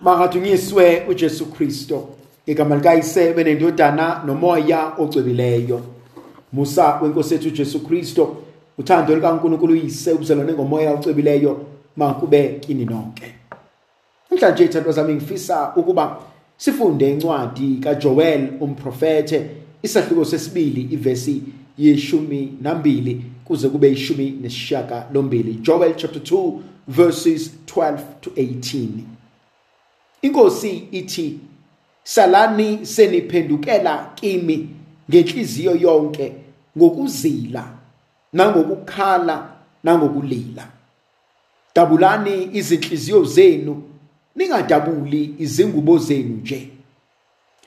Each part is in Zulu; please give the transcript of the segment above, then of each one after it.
Makathunyiswe uJesu Kristo. Igama likayise benendodana nomoya ocwebileyo. Musa wenkosi yethu uJesu Kristo, uthando likaNkulunkulu uyise ubuzalwane ngomoya ocwebileyo makube kini nonke. Namhlanje ithandwa zami ngifisa ukuba sifunde incwadi kaJoel umprofete isahluko sesibili ivesi yeshumi nambili kuze kube ishumi nesishaka lombili Joel chapter 2 verses 12 to 18 Inkosi ithi salani seniphendukela kimi ngenhliziyo yonke ngokuzila nangokukhala nangokulila. Dabulani izinhliziyo zenu ningadabuli izingubo zenu nje.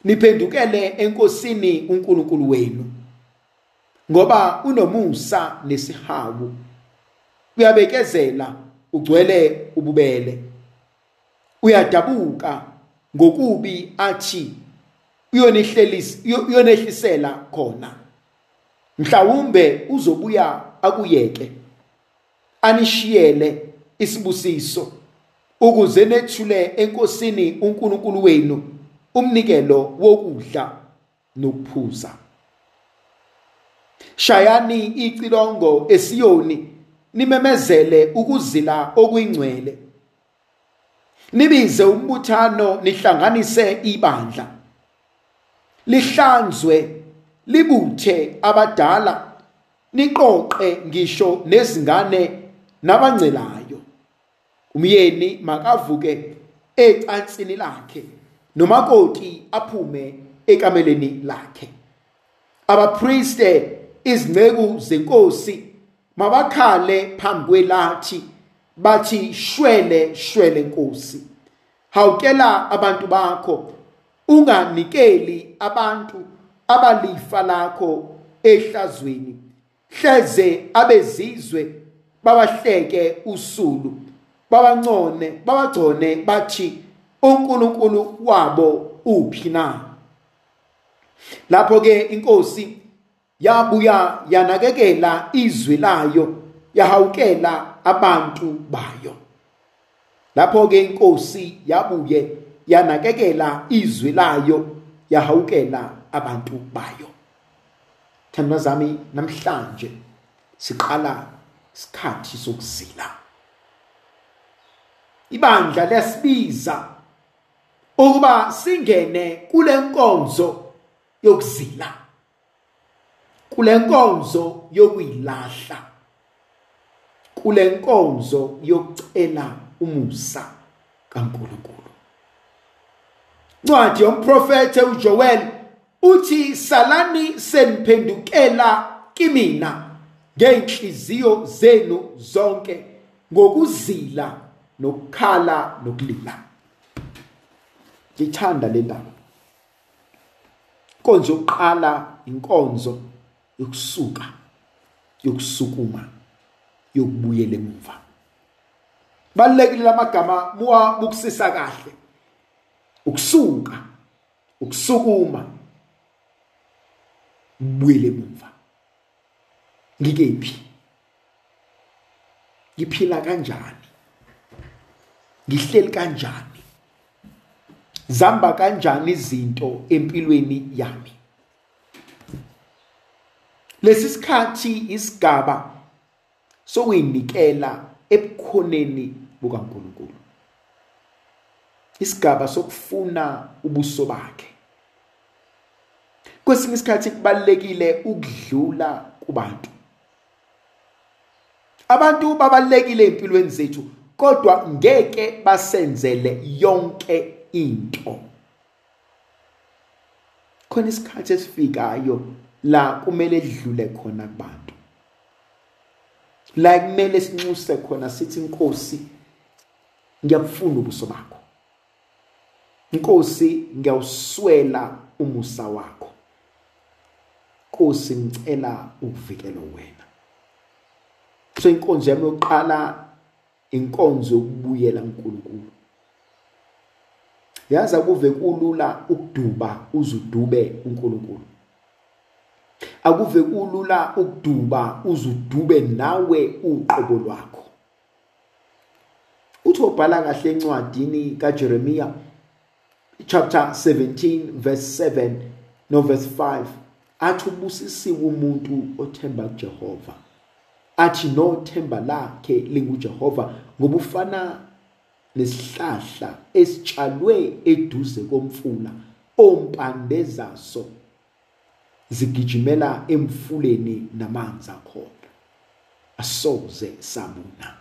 Niphendukele enkosini uNkulunkulu wenu ngoba unomusa nesihawu. Uyabekezela ugcwele ububele. Uyadabuka ngokubi athi uyonehlisela khona. Mhlawumbe uzobuya akuyeke anishiyele isibusiso ukuze nethule enkosini uNkulunkulu wenu umnikelo wokudla nokuphuza. Shayani icilongo esiyoni nimemezele ukuzila okuyingcwele nibize umbuthano nihlanganise ibandla. Lihlanzwe libuthe abadala. Niqoqe ngisho nezingane nabancelayo umyeni makavuke ecansini lakhe nomakoti aphume ekameleni lakhe. Abapriste izingceku zenkosi mabakhale phambi kwelathi. Bathi shwele shwele nkosi. Hawukela abantu bakho. Unganikeli abantu abalifa lakho ehlazweni. Hleze abezizwe babahleke usulu. Babancone babagcone bathi uNkulunkulu wabo uphi na? Lapho ke inkosi yabuya yanakekela izwi layo yahawukela abantu bayo. Lapho ke inkosi yabuye yanakekela izwi layo yahawukela abantu bayo. Thandwa zami namhlanje siqala isikhathi sokuzila. Ibandla lesibiza ukuba singene kule nkonzo yokuzila kule nkonzo yokuyilahla. Kule nkonzo yokucela umusa kaNkuluNkulu. Ncwadi yomprofete uJoel uthi salani seniphendukela kimina ngenhliziyo zenu zonke ngokuzila nokukhala nokulila. Ngithanda le ndaba. Inkonzo yokuqala inkonzo yokusuka yokusukuma. Yokubuyela emuva. Balekile lamagama muwa bukusisa kahle. Ukusuka ukusukuma ubuyele emuva. Ngikephi? Ngiphila kanjani? Ngihleli kanjani? Zamba kanjani izinto empilweni yami? Lesi sikhathi isigaba sokuyinikela ebukhoneni bukaNkuluNkulu. Isigaba sokufuna ubuso bakhe. Kwesinye isikhathi kubalekile ukudlula kubantu. Abantu babalekile empilweni zethu kodwa ngeke basenzele yonke into. Khona isikhathi esifikayo la kumele edlule khona kubantu. La kumele sinxuse khona sithi inkosi ngiyabufuna ubuso bakho. Inkosi ngiyawuswela umusa wakho. Inkosi ngicela ukuvikela wena. So inkonzo yami yokuqala inkonzo yokubuyela kuNkulunkulu. Yazi akuve kulula ukuduba uzudube uNkulunkulu. Akuve kulula ukuduba uzudube nawe uqobo lwakho. Uthi ubhala kahle encwadini kaJeremiya chapter 17 verse 7 no verse 5 athi ubusisiwe umuntu othemba kuJehova. Athi nothemba lakhe linguJehova ngoba ufana nesihlahla esitshalwe eduze komfula ompande zaso. Zigijimela emfuleni namanzi akhona. Asoze sabuna.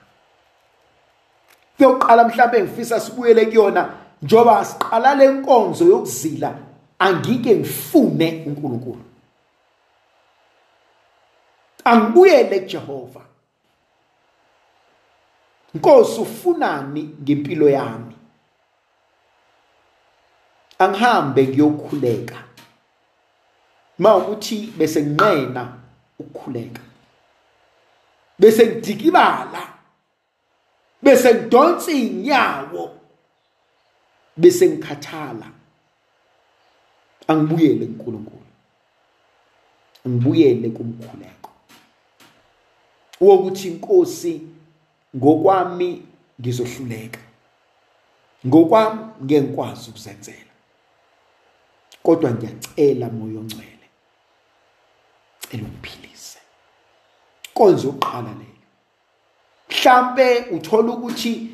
Kuyoqala mhlawumbe ngifisa sibuyele kuyona njoba siqala lenkonzo yokuzila angike ngifune uNkulunkulu. Angibuyele kuJehova. Nkosi ufunani ngempilo yami? Angihambe ngiyokhuleka. Mawukuthi bese nginqena ukukhuleka. Bese ngidikibala bese ngidonsa inyawo bese ngikhathala angibuyele kuNkulunkulu. Ngibuyele kumkhuleko. Wokuthi inkosi ngokwami ngizohluleka. Ngokwami ngeke ngikwazi ukuzenzela. Kodwa ngiyacela moyo ongcwele. Cela ungiphilise konzo yokuqala leyo mhlambe uthola ukuthi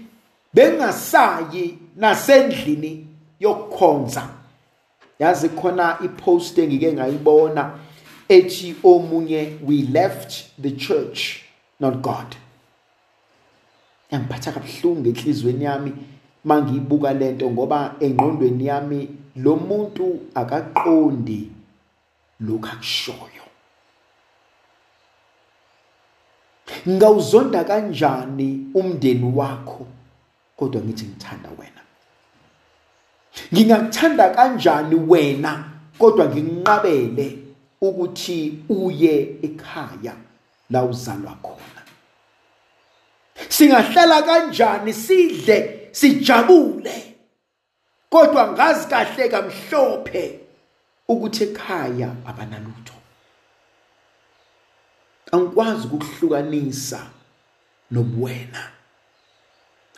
bengasayi nasendlini yokukhonza. Yazi khona ipost engike ngayibona ethi omunye we left the church not god. Yangiphatha kabuhlungu enhlizweni yami mangiyibuka lento ngoba engqondweni yami lo muntu akaqondi lokhu akushoyo. Ngawuzonda kanjani umndeni wakho? Kodwa ngithi ngithanda wena. Ngingakuthanda kanjani wena? Kodwa nginqabele ukuthi uye ekhaya la uzalwa khona. Singahlala kanjani? Sidle sijabule. Kodwa ngazi kahle kamhlophe ukuthi ekhaya abanalutho. Angikwazi ukuhlukanisa nobuwena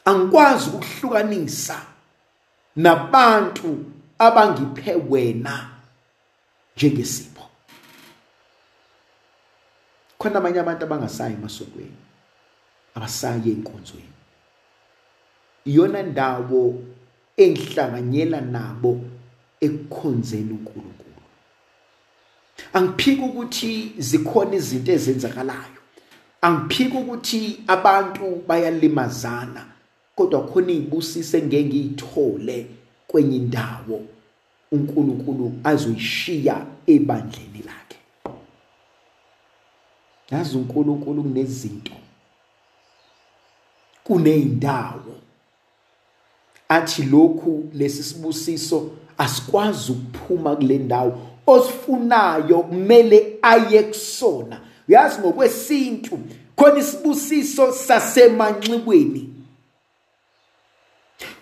angikwazi ukuhlukanisa nabantu abangiphe wena njengesipho. Khona abanye abantu abangasayi emasontweni abasayi enkonzweni iyona ndawo engihlanganyela nabo ekukhonzeni uNkulunkulu. Angiphiki ukuthi zikhona izinto ezenzakalayo. Angiphiki ukuthi abantu bayalimazana kodwa khona izibusiso engeke ngiyithole kwenye indawo. uNkulunkulu azoyishiya ebandleni lakhe. Yazi uNkulunkulu kunezinto kuneyindawo athi lokhu lesi sibusiso asikwazi ukuphuma kule ndawo. Osifunayo kumele aye kusona. Uyazi ngokwesintu khona isibusiso sasemanxibweni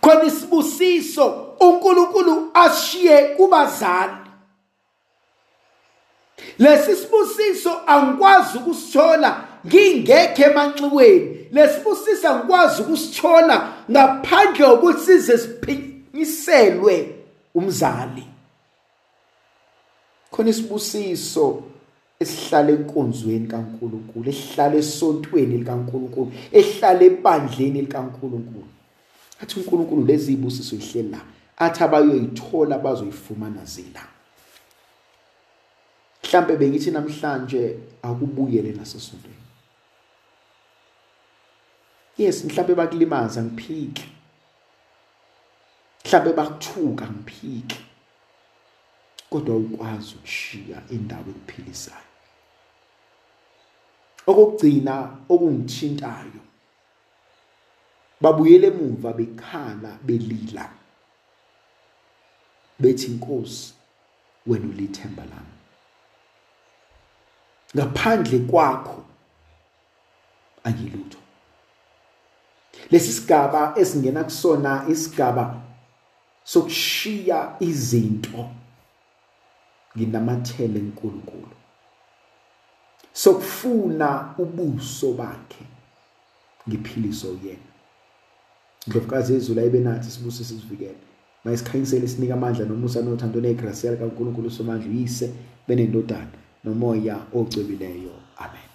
khona isibusiso uNkulunkulu ashiye kubazali. Lesi sibusiso angikwazi ukusithola ngingekho emanxiweni. Lesibusisa ngikwazi ukusithola ngaphandle kokuthi size siphinyiselwe umzali. Khona isibusiso esihlala enkonzweni kaNkuluNkulu esihlala esontweni likaNkuluNkulu esihlala ebandleni likaNkuluNkulu. Athi uNkulunkulu lezi zibusiso ihleli la. Athi abayoyithola bazoyifumana zila. Mhlambe bengithi namhlanje akubuyele nasesontweni yes mhlawumbe bakulimaza ngiphiki mhlawumbe bakuthuka ngiphiki kodwa ukwazi ukushiya indawo ekuphilisayo. Okugcina okungithintayo babuyele emuva bekhala belila. Bethi inkosi wena ulithemba lami. Ngaphandle kwakho angilutho. Lesi sigaba esingena kusona isigaba sokushiya izinto. Nginamathele enkulunkulu. Sokufuna ubuso bakhe ngiphiliso yena indlovukazi yezulu ayibe nathi sibuso sizivikele mayisikhanyisele sinika amandla nomusa nothando negrasiya likankulunkulu somandla uyise benendodana nomoya ocwebileyo amen.